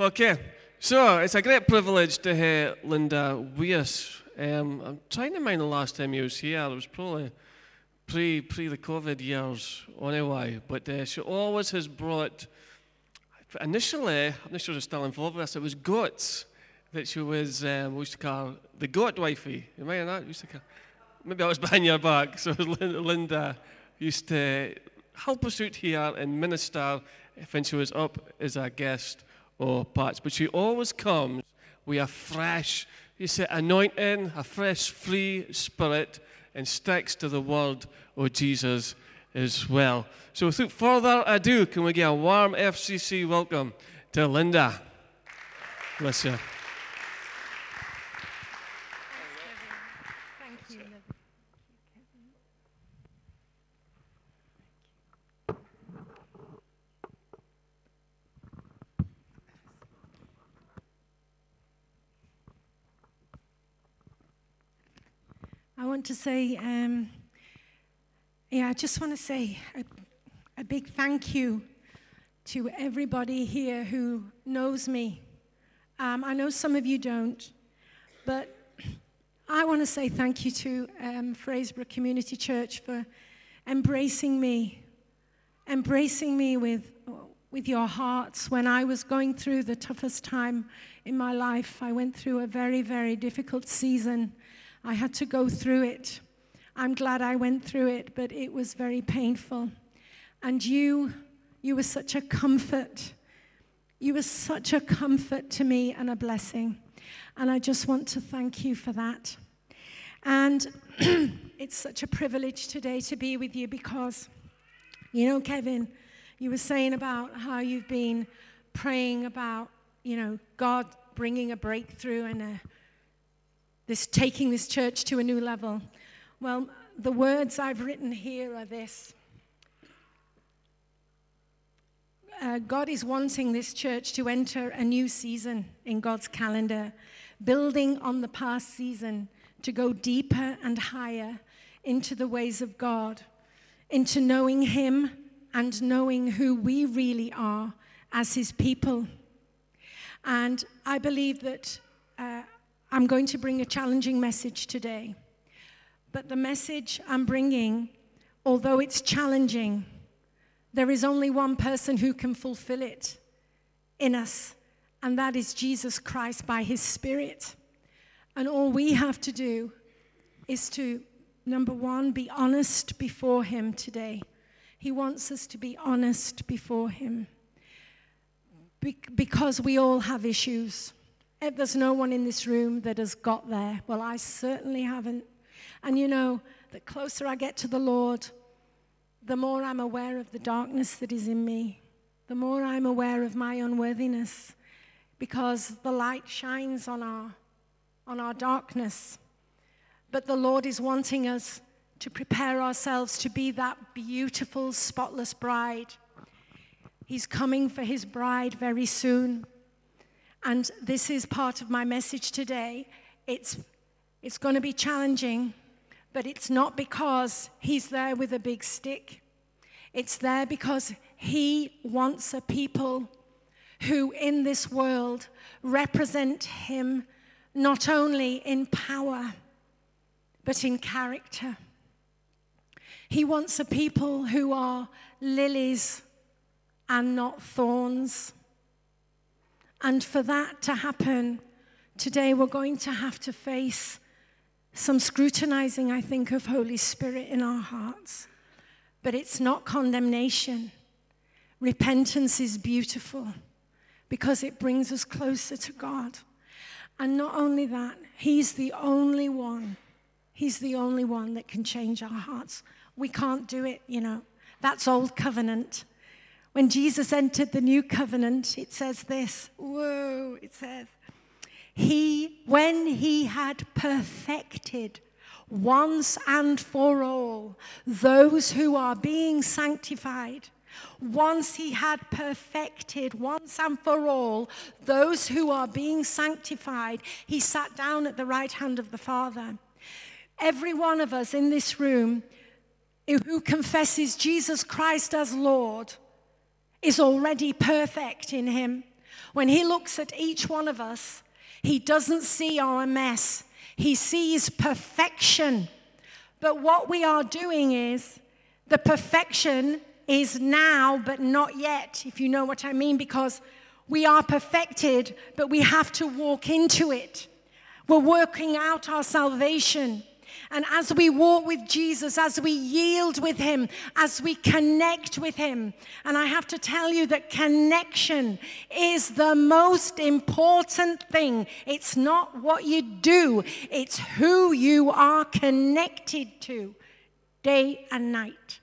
Okay, so it's a great privilege to have Linda Weiss. Um, I'm trying to mind the last time you was here. It was probably pre pre the COVID years, anyway. But uh, she always has brought. Initially, I'm not sure she's still involved with this. It was goats that she was. Um, we used to call the goat wifey. You remember that? We used to call, maybe I was behind your back. So Linda used to help us out here and minister when she was up as a guest or Pat's. But she always comes with a fresh, you say, anointing, a fresh, free spirit, and sticks to the word of Jesus as well. So without further ado, can we get a warm FCC welcome to Linda? Bless you. Want to say, um, yeah, I just want to say a, a big thank you to everybody here who knows me. Um, I know some of you don't, but I want to say thank you to um, Fraserburgh Community Church for embracing me, embracing me with, with your hearts. When I was going through the toughest time in my life, I went through a very, very difficult season. I had to go through it. I'm glad I went through it, but it was very painful. And you, you were such a comfort. You were such a comfort to me and a blessing. And I just want to thank you for that. And it's such a privilege today to be with you because, you know, Kevin, you were saying about how you've been praying about, you know, God bringing a breakthrough and a this taking this church to a new level? Well, the words I've written here are this. Uh, God is wanting this church to enter a new season in God's calendar, building on the past season to go deeper and higher into the ways of God, into knowing Him and knowing who we really are as His people. And I believe that uh, I'm going to bring a challenging message today. But the message I'm bringing, although it's challenging, there is only one person who can fulfill it in us, and that is Jesus Christ by his Spirit. And all we have to do is to, number one, be honest before him today. He wants us to be honest before him Be- because we all have issues. If there's no one in this room that has got there, well, I certainly haven't. And you know, the closer I get to the Lord, the more I'm aware of the darkness that is in me, the more I'm aware of my unworthiness, because the light shines on our, on our darkness. But the Lord is wanting us to prepare ourselves to be that beautiful, spotless bride. He's coming for his bride very soon. And this is part of my message today. It's, it's going to be challenging, but it's not because he's there with a big stick. It's there because he wants a people who in this world represent him not only in power, but in character. He wants a people who are lilies and not thorns. And for that to happen, today we're going to have to face some scrutinizing, I think, of Holy Spirit in our hearts. But it's not condemnation. Repentance is beautiful because it brings us closer to God. And not only that, He's the only one. He's the only one that can change our hearts. We can't do it, you know. That's old covenant. When Jesus entered the new covenant, it says this. Whoa, it says, He, when He had perfected once and for all those who are being sanctified, once he had perfected once and for all those who are being sanctified, he sat down at the right hand of the Father. Every one of us in this room who confesses Jesus Christ as Lord is already perfect in him. When He looks at each one of us, He doesn't see our mess, He sees perfection. But what we are doing is the perfection is now, but not yet, if you know what I mean, because we are perfected, but we have to walk into it. We're working out our salvation. And as we walk with Jesus, as we yield with Him, as we connect with Him, and I have to tell you that connection is the most important thing. It's not what you do, it's who you are connected to day and night,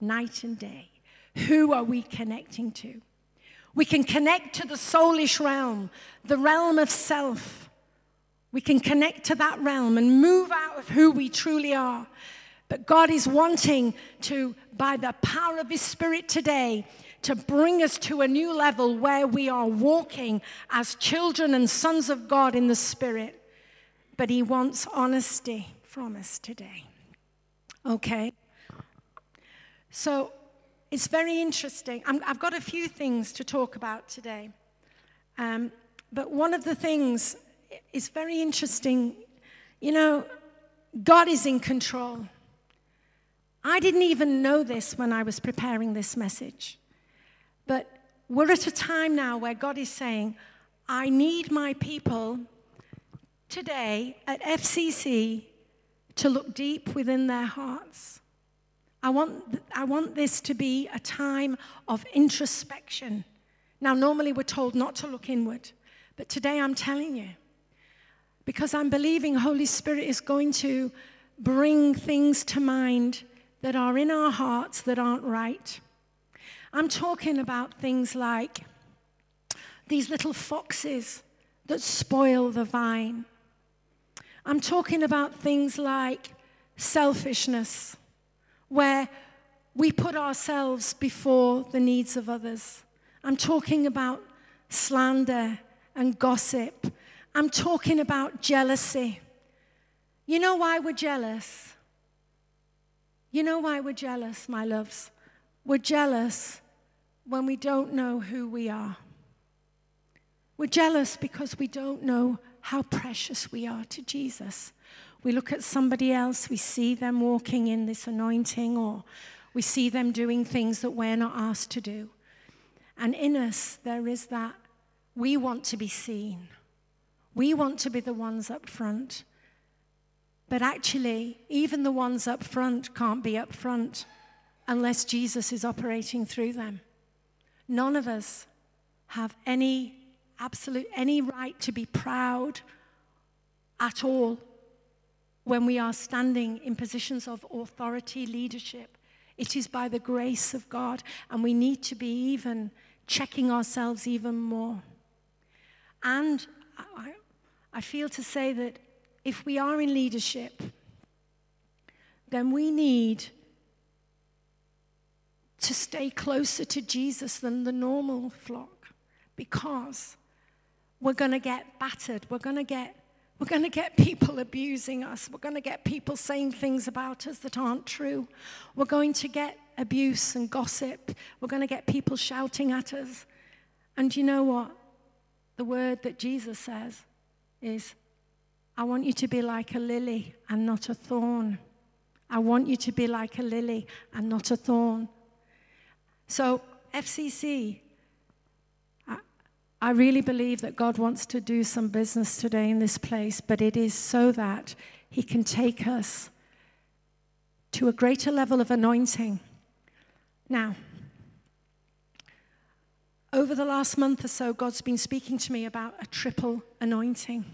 night and day. Who are we connecting to? We can connect to the soulish realm, the realm of self. We can connect to that realm and move out of who we truly are. But God is wanting to, by the power of His Spirit today, to bring us to a new level where we are walking as children and sons of God in the Spirit. But He wants honesty from us today. Okay? So it's very interesting. i have got a few things to talk about today. Um, but one of the things is very interesting. You know, God is in control. I didn't even know this when I was preparing this message. But we're at a time now where God is saying, I need my people today at FCC to look deep within their hearts. I want, I want this to be a time of introspection. Now, normally we're told not to look inward, but today I'm telling you, because I'm believing Holy Spirit is going to bring things to mind that are in our hearts that aren't right. I'm talking about things like these little foxes that spoil the vine. I'm talking about things like selfishness where we put ourselves before the needs of others. I'm talking about slander and gossip. I'm talking about jealousy. You know why we're jealous? You know why we're jealous, my loves? We're jealous when we don't know who we are. We're jealous because we don't know how precious we are to Jesus. We look at somebody else, we see them walking in this anointing, or we see them doing things that we're not asked to do. And in us, there is that we want to be seen. We want to be the ones up front. But actually, even the ones up front can't be up front unless Jesus is operating through them. None of us have any absolute any right to be proud at all when we are standing in positions of authority, leadership. It is by the grace of God, and we need to be even checking ourselves even more. And I, I feel to say that if we are in leadership, then we need to stay closer to Jesus than the normal flock because we're going to get battered. We're going to get we're going to get people abusing us. We're going to get people saying things about us that aren't true. We're going to get abuse and gossip. We're going to get people shouting at us. And you know what? The word that Jesus says is, I want you to be like a lily and not a thorn. I want you to be like a lily and not a thorn. So, FCC, I really believe that God wants to do some business today in this place, but it is so that He can take us to a greater level of anointing. Now, over the last month or so, God's been speaking to me about a triple anointing.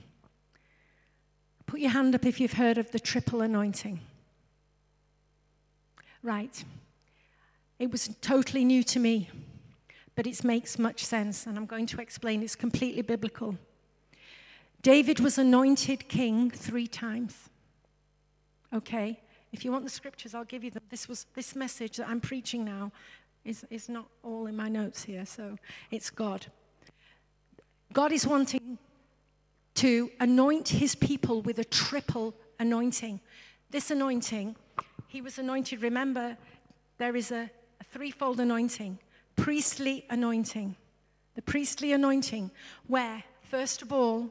Put your hand up if you've heard of the triple anointing. Right. It was totally new to me but it makes much sense, and I'm going to explain. It's completely biblical. David was anointed king three times. Okay? If you want the scriptures, I'll give you them. This, was, this message that I'm preaching now is, is not all in my notes here, so it's God. God is wanting to anoint his people with a triple anointing. This anointing, he was anointed, remember, there is a, a threefold anointing priestly anointing. the priestly anointing, where, first of all,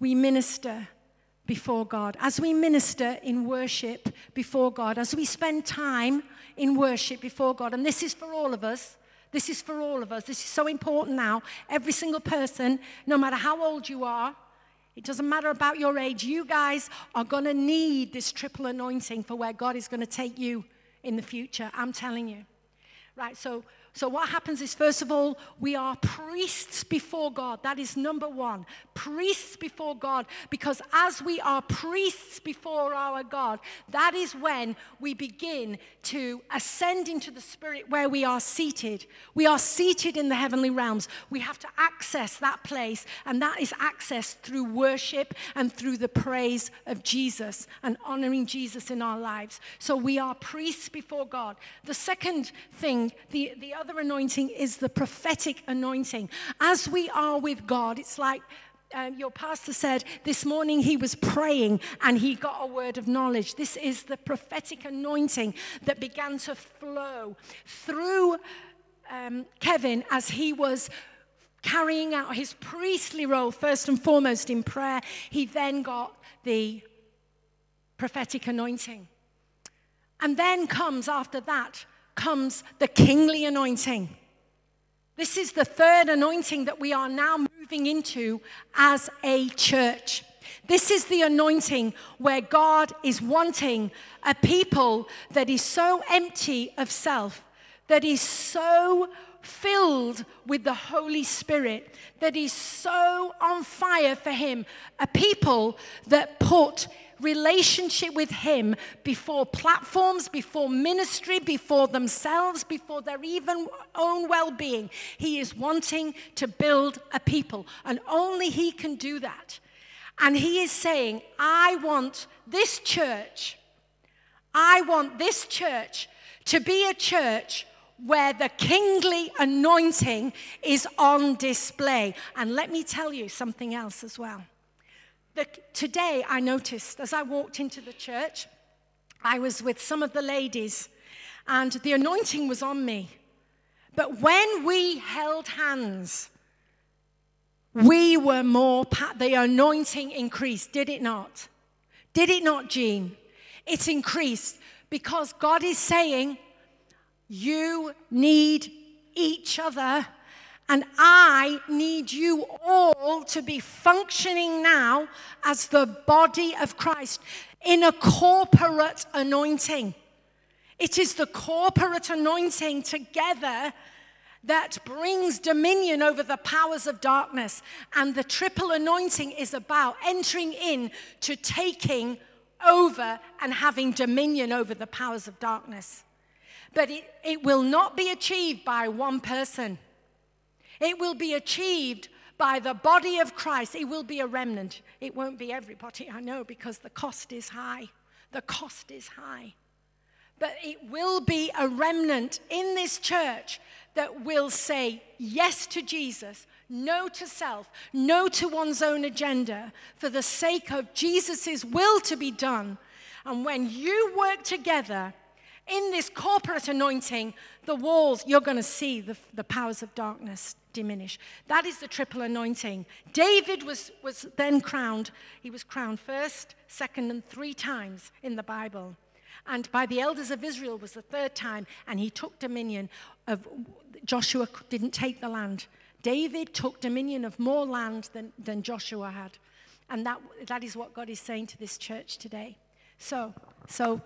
we minister before God. As we minister in worship before God, as we spend time in worship before God, and this is for all of us. This is for all of us. This is so important now. Every single person, no matter how old you are, it doesn't matter about your age, you guys are going to need this triple anointing for where God is going to take you in the future. I'm telling you. Right, so so, what happens is, first of all, we are priests before God. That is number one. Priests before God. Because as we are priests before our God, that is when we begin to ascend into the Spirit where we are seated. We are seated in the heavenly realms. We have to access that place, and that is accessed through worship and through the praise of Jesus and honoring Jesus in our lives. So, we are priests before God. The second thing, the, the other anointing is the prophetic anointing. As we are with God, it's like um, your pastor said this morning he was praying and he got a word of knowledge. This is the prophetic anointing that began to flow through um, Kevin as he was carrying out his priestly role, first and foremost in prayer. He then got the prophetic anointing. And then comes after that comes the kingly anointing. This is the third anointing that we are now moving into as a church. This is the anointing where God is wanting a people that is so empty of self, that is so filled with the Holy Spirit, that is so on fire for Him, a people that put relationship with Him before platforms, before ministry, before themselves, before their even own well being. He is wanting to build a people, and only He can do that. And He is saying, I want this church, I want this church to be a church where the kingly anointing is on display. And let me tell you something else as well today I noticed as I walked into the church, I was with some of the ladies and the anointing was on me. But when we held hands, we were more, the anointing increased, did it not? Did it not, Jean? It's increased because God is saying, you need each other and I need you all to be functioning now as the body of Christ in a corporate anointing. It is the corporate anointing together that brings dominion over the powers of darkness. And the triple anointing is about entering in to taking over and having dominion over the powers of darkness. But it, it will not be achieved by one person. It will be achieved by the body of Christ. It will be a remnant. It won't be everybody, I know, because the cost is high. The cost is high. But it will be a remnant in this church that will say yes to Jesus, no to self, no to one's own agenda, for the sake of Jesus' will to be done. And when you work together in this corporate anointing, the walls, you're going to see the, the powers of darkness diminish. That is the triple anointing. David was, was then crowned. He was crowned first, second, and three times in the Bible. And by the elders of Israel was the third time, and he took dominion of Joshua didn't take the land. David took dominion of more land than, than Joshua had. And that, that is what God is saying to this church today. So, so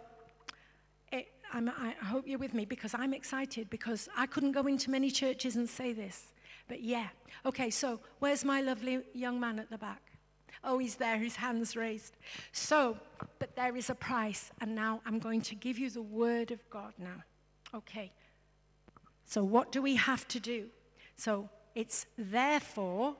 eh, it, i hope you're with me because I'm excited because I couldn't go into many churches and say this. But yeah. Okay, so where's my lovely young man at the back? Oh, he's there, his hands raised. So, but there is a price, and now I'm going to give you the word of God now. Okay. So, what do we have to do? So, it's therefore.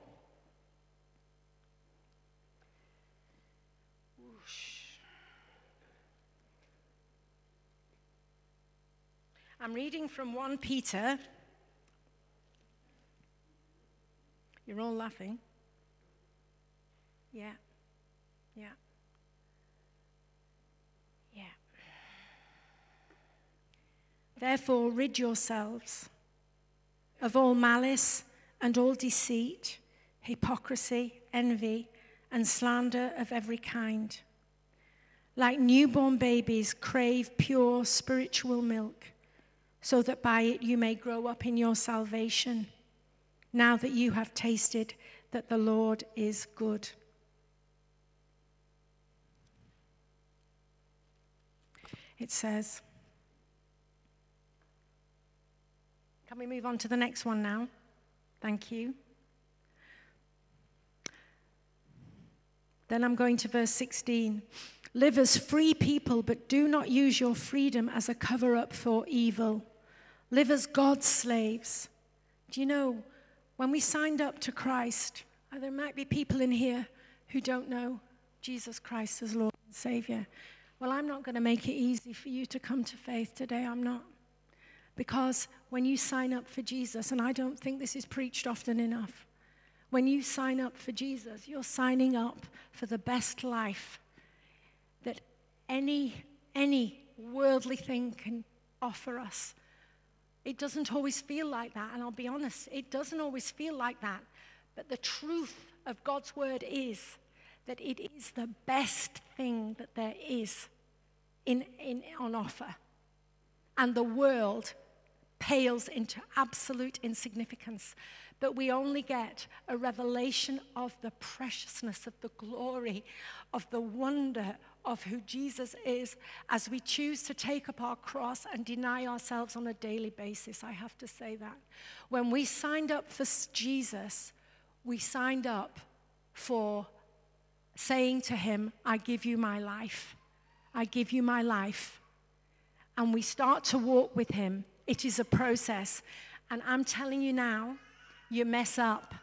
I'm reading from 1 Peter You're all laughing. Yeah. Yeah. Yeah. Therefore, rid yourselves of all malice and all deceit, hypocrisy, envy, and slander of every kind. Like newborn babies, crave pure spiritual milk, so that by it you may grow up in your salvation, now that you have tasted that the Lord is good. It says, Can we move on to the next one now? Thank you. Then I'm going to verse 16. Live as free people, but do not use your freedom as a cover up for evil. Live as God's slaves. Do you know, when we signed up to Christ, uh, there might be people in here who don't know Jesus Christ as Lord and Savior. Well, I'm not going to make it easy for you to come to faith today. I'm not. Because when you sign up for Jesus, and I don't think this is preached often enough, when you sign up for Jesus, you're signing up for the best life that any, any worldly thing can offer us. It doesn't always feel like that, and I'll be honest, it doesn't always feel like that. But the truth of God's word is that it is the best thing that there is in, in, on offer. And the world pales into absolute insignificance. But we only get a revelation of the preciousness, of the glory, of the wonder of who Jesus is as we choose to take up our cross and deny ourselves on a daily basis. I have to say that. When we signed up for Jesus, we signed up for saying to him, I give you my life. I give you my life. And we start to walk with him it is a process. And I'm telling you now, you mess up.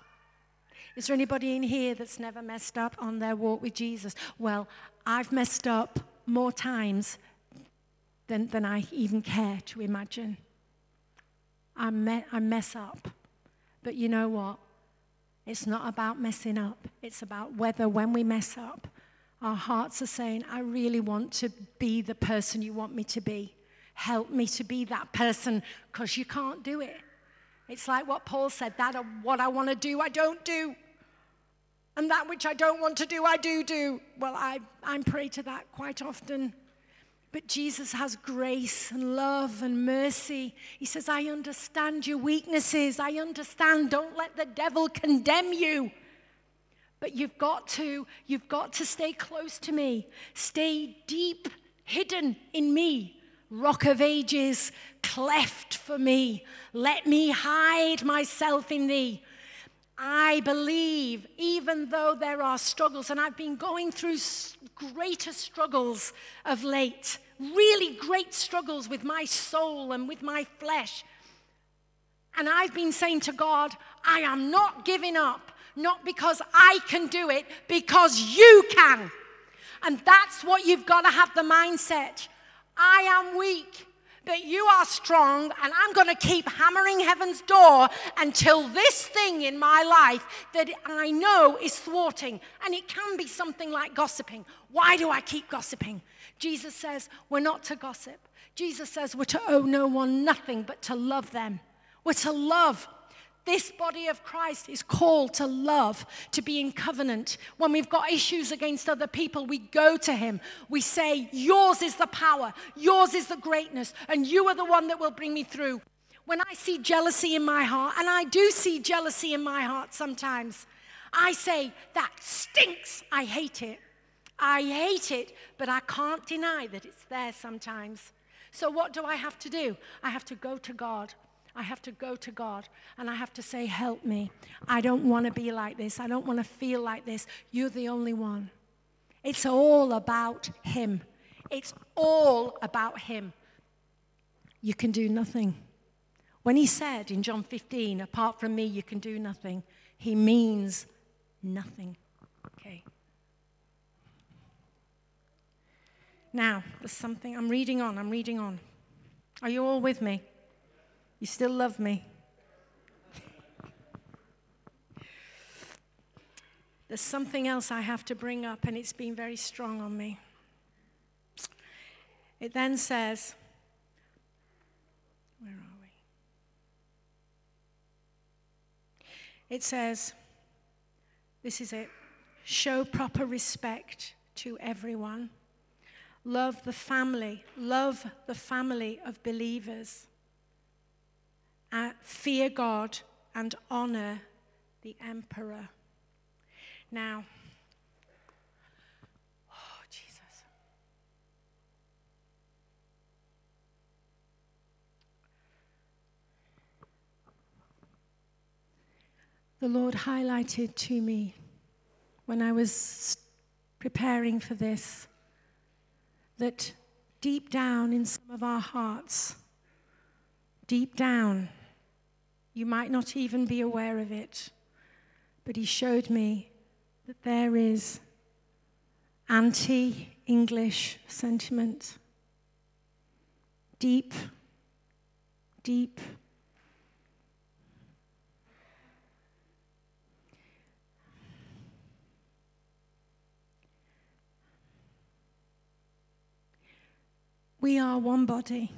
Is there anybody in here that's never messed up on their walk with Jesus? Well, I've messed up more times than, than I even care to imagine. I, me- I mess up. But you know what? It's not about messing up. It's about whether, when we mess up, our hearts are saying, I really want to be the person you want me to be. Help me to be that person because you can't do it. It's like what Paul said that uh, what I want to do, I don't do. And that which I don't want to do, I do do. Well, I, I'm prey to that quite often. But Jesus has grace and love and mercy. He says, I understand your weaknesses. I understand. Don't let the devil condemn you. But you've got to, you've got to stay close to me. Stay deep, hidden in me rock of ages, cleft for me. Let me hide myself in thee. I believe, even though there are struggles, and I've been going through greater struggles of late, really great struggles with my soul and with my flesh. And I've been saying to God, I am not giving up, not because I can do it, because you can. And that's what you've got to have the mindset. I am weak, but you are strong, and I'm going to keep hammering heaven's door until this thing in my life that I know is thwarting. And it can be something like gossiping. Why do I keep gossiping? Jesus says we're not to gossip. Jesus says we're to owe no one nothing but to love them. We're to love this body of Christ is called to love, to be in covenant. When we've got issues against other people, we go to Him. We say, Yours is the power, yours is the greatness, and you are the one that will bring me through. When I see jealousy in my heart, and I do see jealousy in my heart sometimes, I say, That stinks. I hate it. I hate it, but I can't deny that it's there sometimes. So, what do I have to do? I have to go to God I have to go to God and I have to say, Help me. I don't want to be like this. I don't want to feel like this. You're the only one. It's all about Him. It's all about Him. You can do nothing. When He said in John 15, Apart from me, you can do nothing, He means nothing. Okay. Now, there's something, I'm reading on, I'm reading on. Are you all with me? You still love me. There's something else I have to bring up, and it's been very strong on me. It then says, Where are we? It says, this is it show proper respect to everyone, love the family, love the family of believers, fear God, and honor the emperor. Now, oh, Jesus. The Lord highlighted to me when I was preparing for this that deep down in some of our hearts, deep down, you might not even be aware of it, but He showed me that there is anti English sentiment. Deep, deep. We are one body.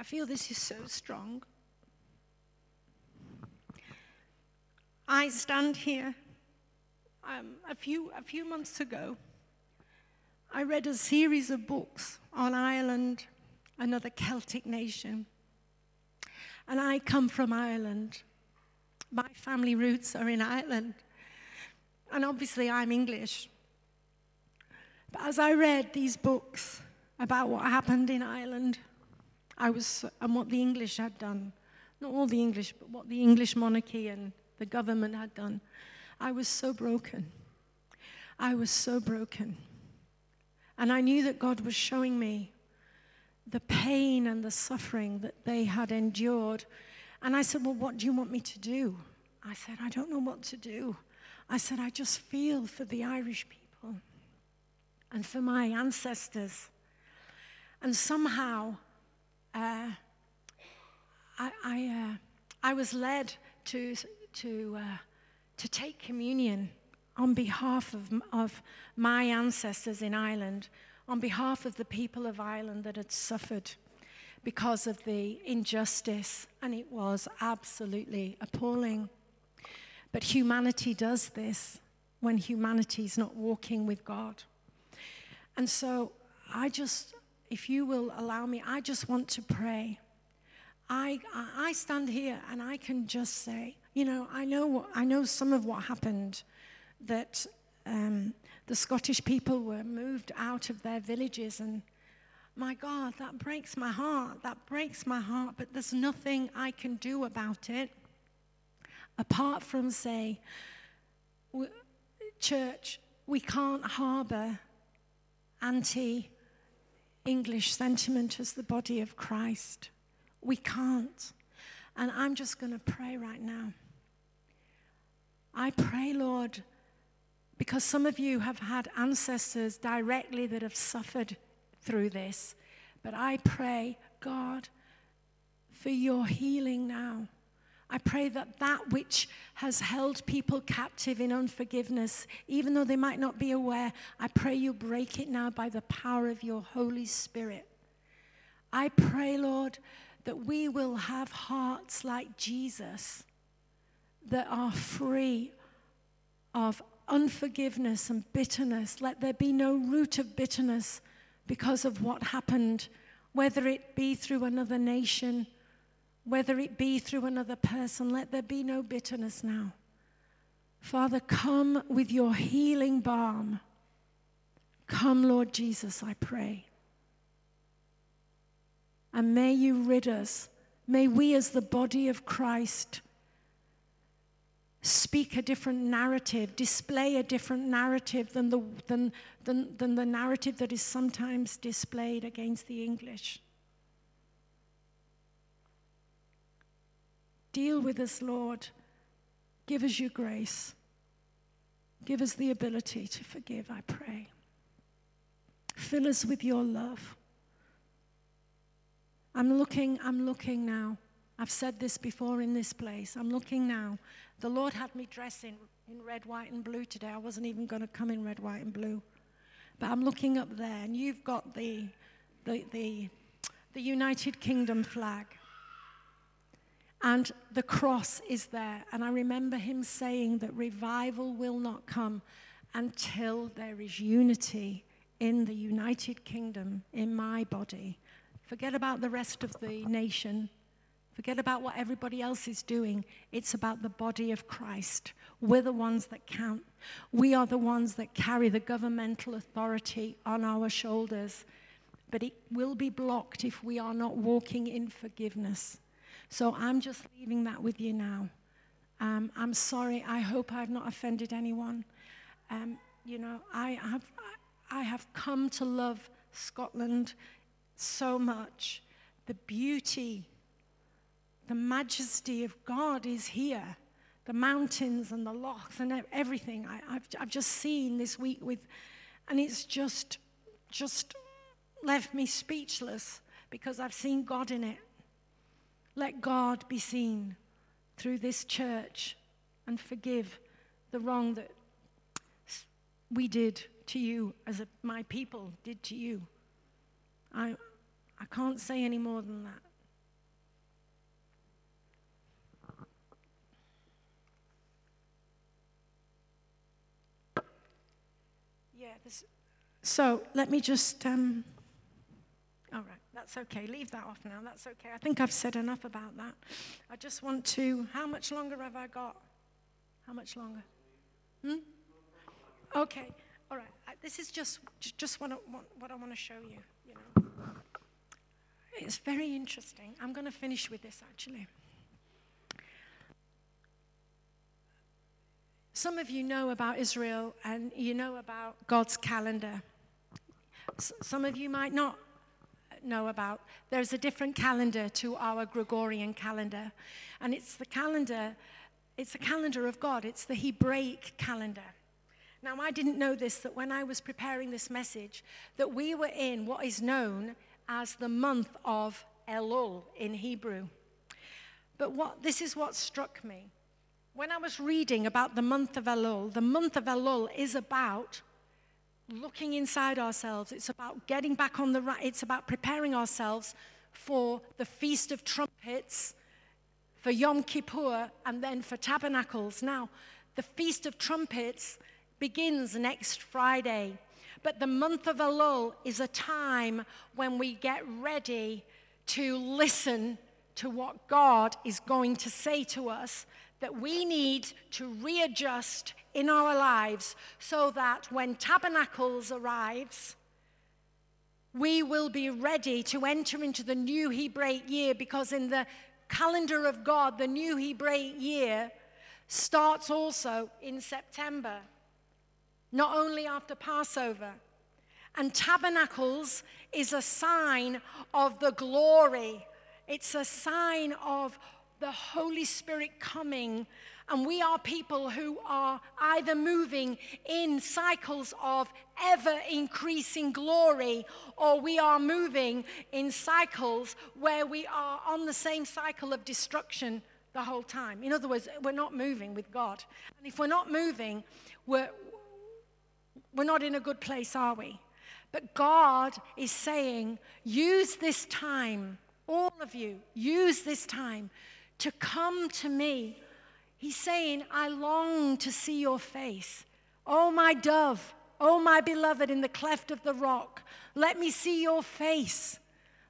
I feel this is so strong. I stand here. Um, a, few, a few months ago, I read a series of books on Ireland, another Celtic nation. And I come from Ireland. My family roots are in Ireland. And obviously, I'm English. But as I read these books about what happened in Ireland, I was, and what the English had done, not all the English, but what the English monarchy and the government had done, I was so broken. I was so broken. And I knew that God was showing me the pain and the suffering that they had endured. And I said, Well, what do you want me to do? I said, I don't know what to do. I said, I just feel for the Irish people and for my ancestors. And somehow, uh, I, I, uh, I, was led to, to, uh, to take communion on behalf of, of my ancestors in Ireland, on behalf of the people of Ireland that had suffered because of the injustice, and it was absolutely appalling. But humanity does this when humanity is not walking with God. And so I just, if you will allow me, I just want to pray. I, I stand here and I can just say, you know, I know, I know some of what happened that um, the Scottish people were moved out of their villages and my God, that breaks my heart. That breaks my heart, but there's nothing I can do about it apart from say, church, we can't harbor anti English sentiment as the body of Christ. We can't. And I'm just going to pray right now. I pray, Lord, because some of you have had ancestors directly that have suffered through this. But I pray, God, for your healing now. I pray that that which has held people captive in unforgiveness, even though they might not be aware, I pray you break it now by the power of your Holy Spirit. I pray, Lord, that we will have hearts like Jesus that are free of unforgiveness and bitterness. Let there be no root of bitterness because of what happened, whether it be through another nation whether it be through another person, let there be no bitterness now. Father, come with your healing balm. Come, Lord Jesus, I pray. And may you rid us, may we, as the body of Christ, speak a different narrative, display a different narrative than the, than, than, than the narrative that is sometimes displayed against the English. Deal with us, Lord. Give us your grace. Give us the ability to forgive, I pray. Fill us with your love. I'm looking, I'm looking now. I've said this before in this place. I'm looking now. The Lord had me dress in, in red, white, and blue today. I wasn't even going to come in red, white, and blue. But I'm looking up there, and you've got the, the, the, the United Kingdom flag. And the cross is there. And I remember him saying that revival will not come until there is unity in the United Kingdom, in my body. Forget about the rest of the nation. Forget about what everybody else is doing. It's about the body of Christ. We're the ones that count. We are the ones that carry the governmental authority on our shoulders. But it will be blocked if we are not walking in forgiveness. So I'm just leaving that with you now. Um, I'm sorry. I hope I've not offended anyone. Um, you know, I have, I have come to love Scotland so much. The beauty, the majesty of God is here. The mountains and the lochs and everything I, have I've just seen this week with, and it's just, just left me speechless because I've seen God in it. Let God be seen through this church and forgive the wrong that we did to you as a, my people did to you. I, I can't say any more than that. Yeah, this, so let me just. Um, all right, that's okay. Leave that off now. That's okay. I think I've said enough about that. I just want to. How much longer have I got? How much longer? Hmm? Okay. All right. This is just just what I, what I want to show you. You know, it's very interesting. I'm going to finish with this actually. Some of you know about Israel and you know about God's calendar. S- some of you might not know about. There's a different calendar to our Gregorian calendar, and it's the calendar. It's a calendar of God. It's the Hebraic calendar. Now, I didn't know this that when I was preparing this message, that we were in what is known as the month of Elul in Hebrew. But what this is what struck me. When I was reading about the month of Elul, the month of Elul is about looking inside ourselves. It's about getting back on the right. It's about preparing ourselves for the Feast of Trumpets, for Yom Kippur, and then for Tabernacles. Now, the Feast of Trumpets begins next Friday. But the month of Elul is a time when we get ready to listen to what God is going to say to us that we need to readjust in our lives so that when tabernacles arrives we will be ready to enter into the new Hebraic year because in the calendar of God the new Hebraic year starts also in September not only after Passover. And tabernacles is a sign of the glory, it's a sign of the Holy Spirit coming. And we are people who are either moving in cycles of ever increasing glory, or we are moving in cycles where we are on the same cycle of destruction the whole time. In other words, we're not moving with God. And if we're not moving, we're, we're not in a good place, are we? But God is saying, use this time, all of you, use this time to come to me. He's saying, I long to see your face. Oh, my dove, oh, my beloved, in the cleft of the rock, let me see your face.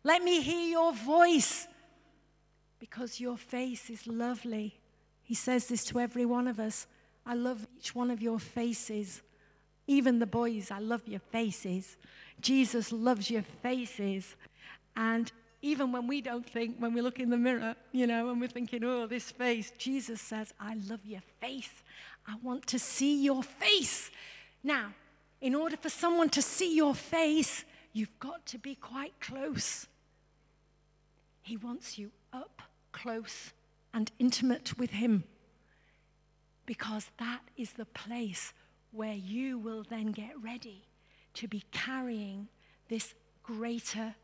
Let me hear your voice because your face is lovely. He says this to every one of us. I love each one of your faces. Even the boys, I love your faces. Jesus loves your faces. And even when we don't think, when we look in the mirror, you know, and we're thinking, oh, this face, Jesus says, I love your face. I want to see your face. Now, in order for someone to see your face, you've got to be quite close. He wants you up close and intimate with Him because that is the place where you will then get ready to be carrying this greater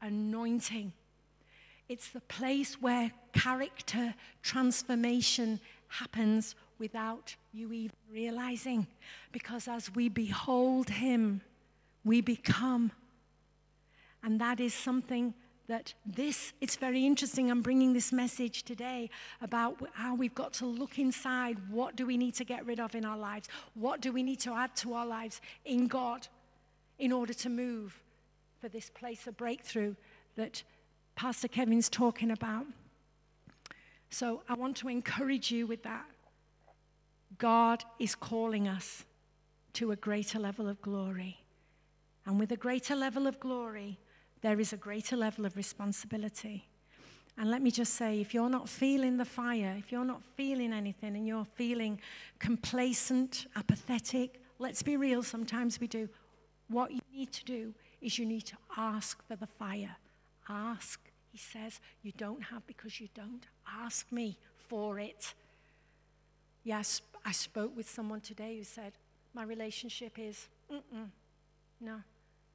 anointing. It's the place where character transformation happens without you even realizing. Because as we behold Him, we become. And that is something that this, it's very interesting. I'm bringing this message today about how we've got to look inside. What do we need to get rid of in our lives? What do we need to add to our lives in God in order to move for this place of breakthrough that Pastor Kevin's talking about? So I want to encourage you with that. God is calling us to a greater level of glory. And with a greater level of glory, there is a greater level of responsibility. And let me just say if you're not feeling the fire, if you're not feeling anything and you're feeling complacent, apathetic, let's be real, sometimes we do. What you need to do is you need to ask for the fire. Ask. He says, You don't have because you don't. Ask me for it. Yes, I spoke with someone today who said, My relationship is, mm no.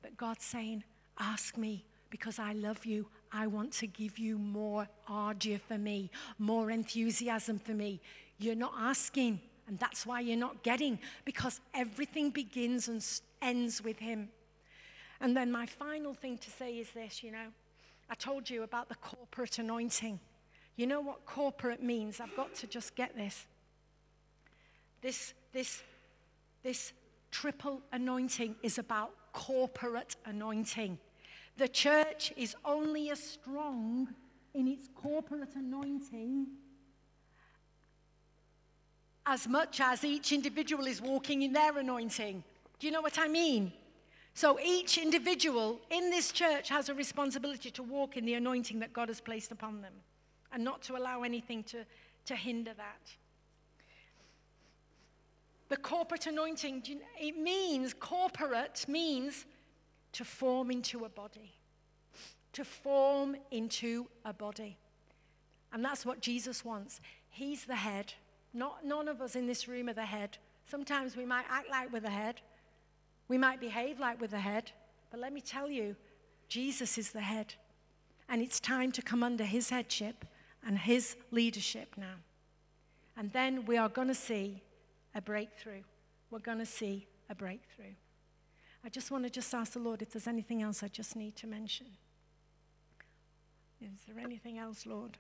But God's saying, Ask me because I love you. I want to give you more ardor for me, more enthusiasm for me. You're not asking, and that's why you're not getting, because everything begins and ends with Him. And then my final thing to say is this you know, I told you about the corporate anointing. You know what corporate means? I've got to just get this. This, this, this triple anointing is about corporate anointing. The church is only as strong in its corporate anointing as much as each individual is walking in their anointing. Do you know what I mean? So each individual in this church has a responsibility to walk in the anointing that God has placed upon them and not to allow anything to, to hinder that. The corporate anointing, it means, corporate means to form into a body. To form into a body. And that's what Jesus wants. He's the head. Not, none of us in this room are the head. Sometimes we might act like we're the head. We might behave like we're the head. But let me tell you, Jesus is the head. And it's time to come under his headship and his leadership now. And then we are going to see a breakthrough. We're going to see a breakthrough. I just want to just ask the Lord if there's anything else I just need to mention. Is there anything else, Lord?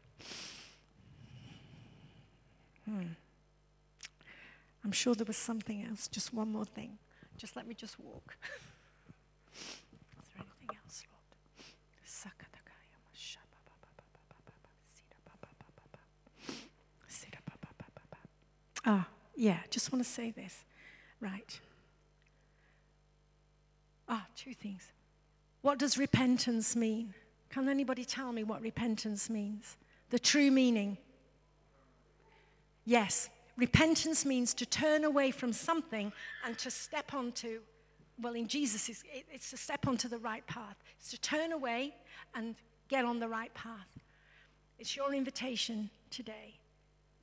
Hmm. I'm sure there was something else. Just one more thing. Just let me just walk. Is there anything else, Lord? Ah, yeah, just want to say this. Right. Ah, two things. What does repentance mean? Can anybody tell me what repentance means? The true meaning. Yes, repentance means to turn away from something and to step onto, well, in Jesus, it's to step onto the right path. It's to turn away and get on the right path. It's your invitation today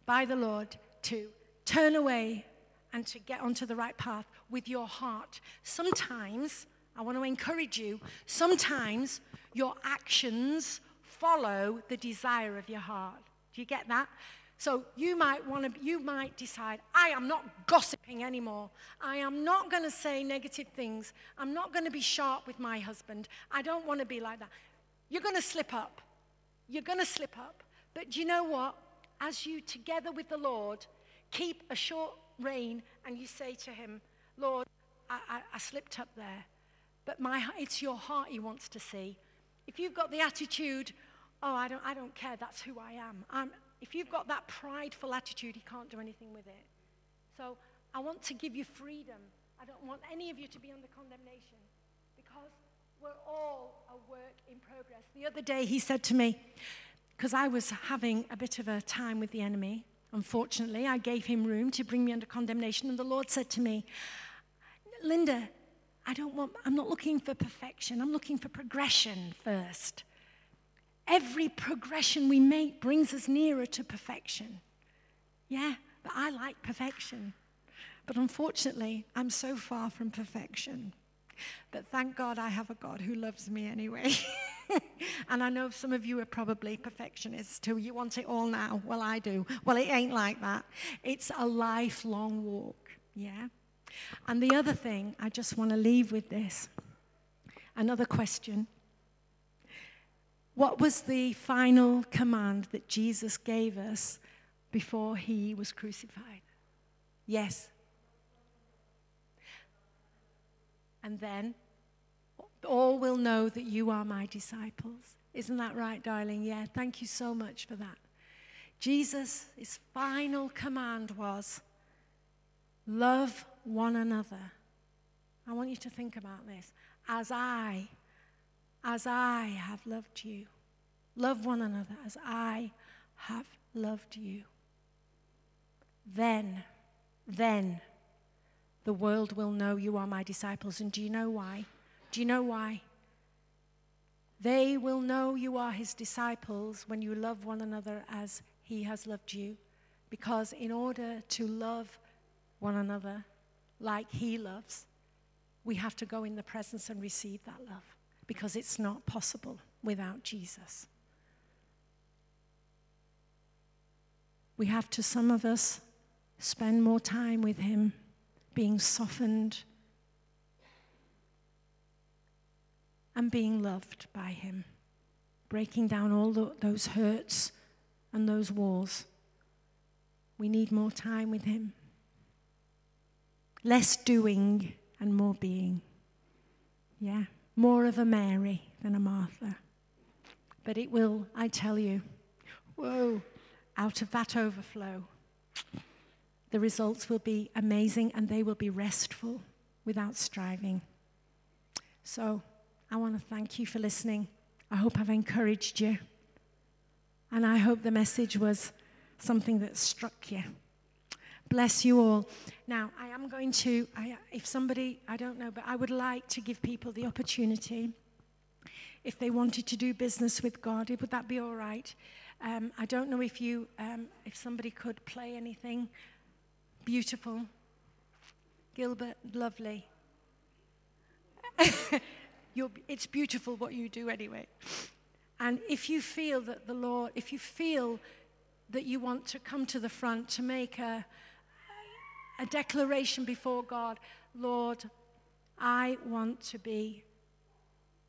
by the Lord to turn away and to get onto the right path with your heart. Sometimes, I want to encourage you, sometimes your actions follow the desire of your heart. Do you get that? So you might want to you might decide I am not gossiping anymore. I am not going to say negative things. I'm not going to be sharp with my husband. I don't want to be like that. You're going to slip up. You're going to slip up. But do you know what? As you together with the Lord keep a short rein and you say to him, Lord, I, I, I slipped up there, but my, it's your heart he wants to see. If you've got the attitude, oh, I don't, I don't care, that's who I am. I'm, if you've got that prideful attitude, he can't do anything with it. So I want to give you freedom. I don't want any of you to be under condemnation because we're all a work in progress. The other day, he said to me, because I was having a bit of a time with the enemy, Unfortunately, I gave him room to bring me under condemnation, and the Lord said to me, Linda, I don't want, I'm not looking for perfection, I'm looking for progression first. Every progression we make brings us nearer to perfection. Yeah, but I like perfection. But unfortunately, I'm so far from perfection. But thank God I have a God who loves me anyway. and I know some of you are probably perfectionists too. You want it all now. Well, I do. Well, it ain't like that. It's a lifelong walk. Yeah? And the other thing, I just want to leave with this another question. What was the final command that Jesus gave us before he was crucified? Yes. And then all will know that you are my disciples. Isn't that right, darling? Yeah, thank you so much for that. Jesus' his final command was love one another. I want you to think about this. As I, as I have loved you, love one another as I have loved you. Then, then the world will know you are my disciples. And do you know why? Do you know why? They will know you are his disciples when you love one another as he has loved you. Because in order to love one another like he loves, we have to go in the presence and receive that love. Because it's not possible without Jesus. We have to, some of us, spend more time with him, being softened and being loved by Him, breaking down all the, those hurts and those walls. We need more time with Him. Less doing and more being. Yeah, more of a Mary than a Martha. But it will, I tell you, whoa, out of that overflow, the results will be amazing and they will be restful without striving. So, I want to thank you for listening. I hope I've encouraged you. And I hope the message was something that struck you. Bless you all. Now, I am going to, I, if somebody, I don't know, but I would like to give people the opportunity, if they wanted to do business with God, would that be all right? Um, I don't know if you, um, if somebody could play anything beautiful. Gilbert, lovely. It's beautiful what you do anyway. And if you feel that the Lord, if you feel that you want to come to the front to make a, a declaration before God, Lord, I want to be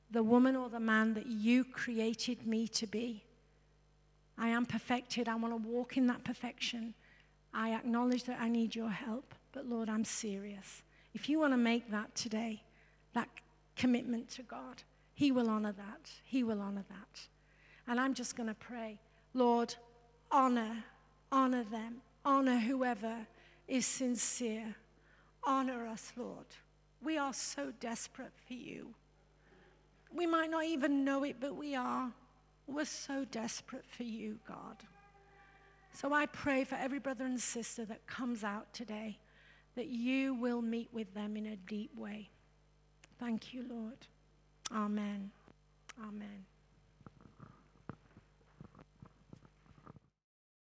the woman or the man that you created me to be. I am perfected. I want to walk in that perfection. I acknowledge that I need your help, but Lord, I'm serious. If you want to make that today, that commitment to God. He will honor that. He will honor that. And I'm just going to pray, Lord, honor, honor them, honor whoever is sincere. Honor us, Lord. We are so desperate for you. We might not even know it, but we are. We're so desperate for you, God. So I pray for every brother and sister that comes out today that you will meet with them in a deep way. Thank you, Lord. Amen. Amen.